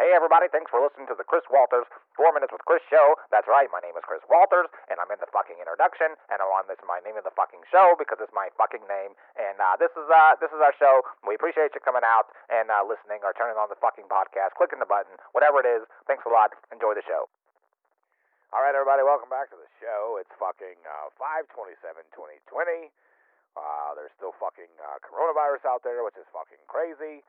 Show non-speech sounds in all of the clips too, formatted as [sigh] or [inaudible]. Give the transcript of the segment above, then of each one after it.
Hey, everybody, thanks for listening to the Chris Walters 4 Minutes with Chris show. That's right, my name is Chris Walters, and I'm in the fucking introduction, and I'm on this my name of the fucking show because it's my fucking name, and uh, this is uh, this is our show. We appreciate you coming out and uh, listening or turning on the fucking podcast, clicking the button, whatever it is. Thanks a lot. Enjoy the show. All right, everybody, welcome back to the show. It's fucking uh, 527-2020. Uh, there's still fucking uh, coronavirus out there, which is fucking crazy.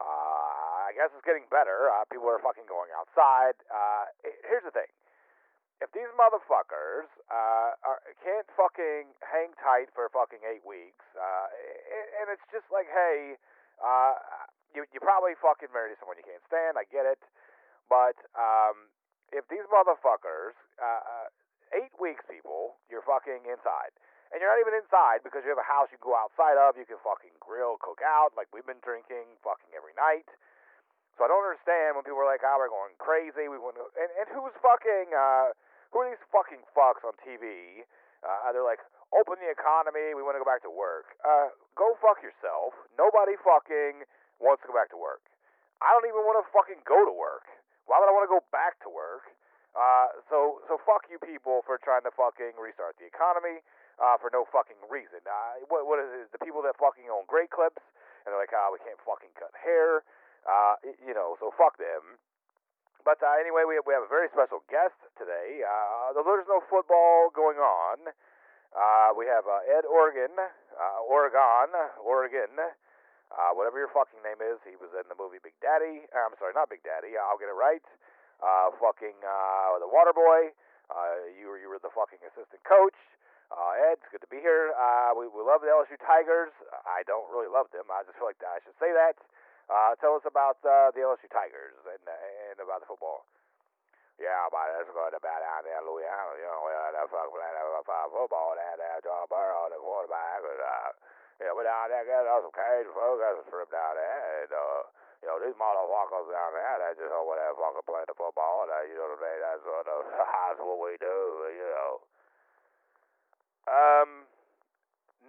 Uh, I guess it's getting better. Uh, people are fucking going outside. Uh, here's the thing. If these motherfuckers uh, are, can't fucking hang tight for fucking eight weeks, uh, and it's just like, hey, uh, you you probably fucking married someone you can't stand. I get it, but um, if these motherfuckers, uh, uh, eight weeks, people, you're fucking inside and you're not even inside because you have a house you can go outside of. You can fucking grill, cook out, like we've been drinking fucking every night. So I don't understand when people are like, "Oh, we're going crazy." We want to, and and who's fucking uh, who are these fucking fucks on TV? Uh, they're like, "Open the economy. We want to go back to work." Uh, go fuck yourself. Nobody fucking wants to go back to work. I don't even want to fucking go to work. Why would I want to go back to work? Uh, so so fuck you people for trying to fucking restart the economy uh, for no fucking reason. Uh, what, what is it? The people that fucking own great clips, and they're like, oh, we can't fucking cut hair. Uh, you know, so fuck them. But uh, anyway, we have, we have a very special guest today. Uh, though there's no football going on, uh, we have uh, Ed Oregon, uh, Oregon, Oregon, uh, whatever your fucking name is. He was in the movie Big Daddy. Uh, I'm sorry, not Big Daddy. I'll get it right. Uh, fucking uh, the Water Boy. Uh, you were you were the fucking assistant coach. Uh, Ed, it's good to be here. Uh, we, we love the LSU Tigers. I don't really love them. I just feel like I should say that. Uh, tell us about uh, the LSU Tigers and, and about the football. Yeah, but it's good about down there in Louisiana. You know, uh, the fuck playing uh, football down there. John Burrow, the quarterback. And, uh, yeah, we're down there getting some Cajun folks. Got some trip down there. And, uh, you know, these motherfuckers down there, they just over there fucking playing the football. And, uh, you know what I mean? That's, sort of, [laughs] that's what we do, you know. Um,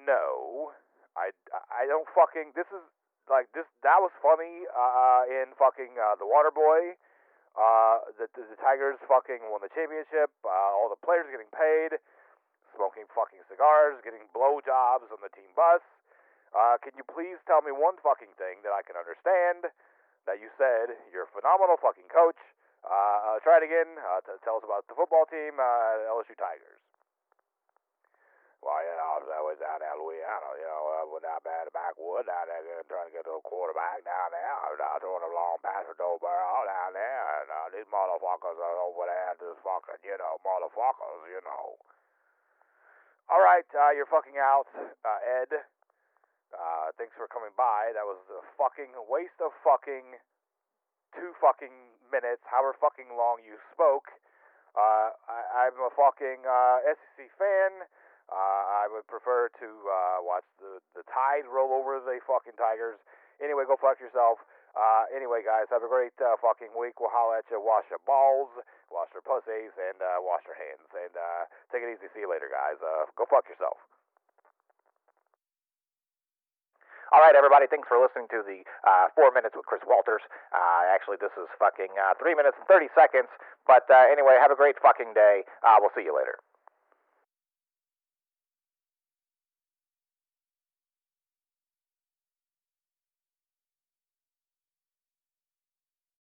no, I, I don't fucking. This is like this. That was funny. Uh, in fucking uh, the Waterboy. Uh, the, the Tigers fucking won the championship. Uh, all the players getting paid, smoking fucking cigars, getting blowjobs on the team bus. Uh, can you please tell me one fucking thing that I can understand? That you said you're a phenomenal fucking coach. Uh, uh, try it again. Uh, t- tell us about the football team, uh, LSU Tigers. Well, know, I was down there Louisiana, you know, uh, we're down bad backwood down there trying to get to a quarterback down there. I was uh, throwing a long pass to Joe Burrow down there, and uh, these motherfuckers are over there just fucking, you know, motherfuckers, you know. All right, uh, you're fucking out, uh, Ed. Uh, thanks for coming by. That was a fucking waste of fucking two fucking minutes, however fucking long you spoke. Uh, I, I'm a fucking uh, SEC fan. Uh, I would prefer to uh, watch the the tide roll over the fucking Tigers. Anyway, go fuck yourself. Uh, anyway, guys, have a great uh, fucking week. We'll holler at you. Wash your balls, wash your pussies, and uh, wash your hands. And uh, take it easy. See you later, guys. Uh, go fuck yourself. All right, everybody. Thanks for listening to the uh, four minutes with Chris Walters. Uh, actually, this is fucking uh, three minutes and thirty seconds. But uh, anyway, have a great fucking day. Uh, we'll see you later.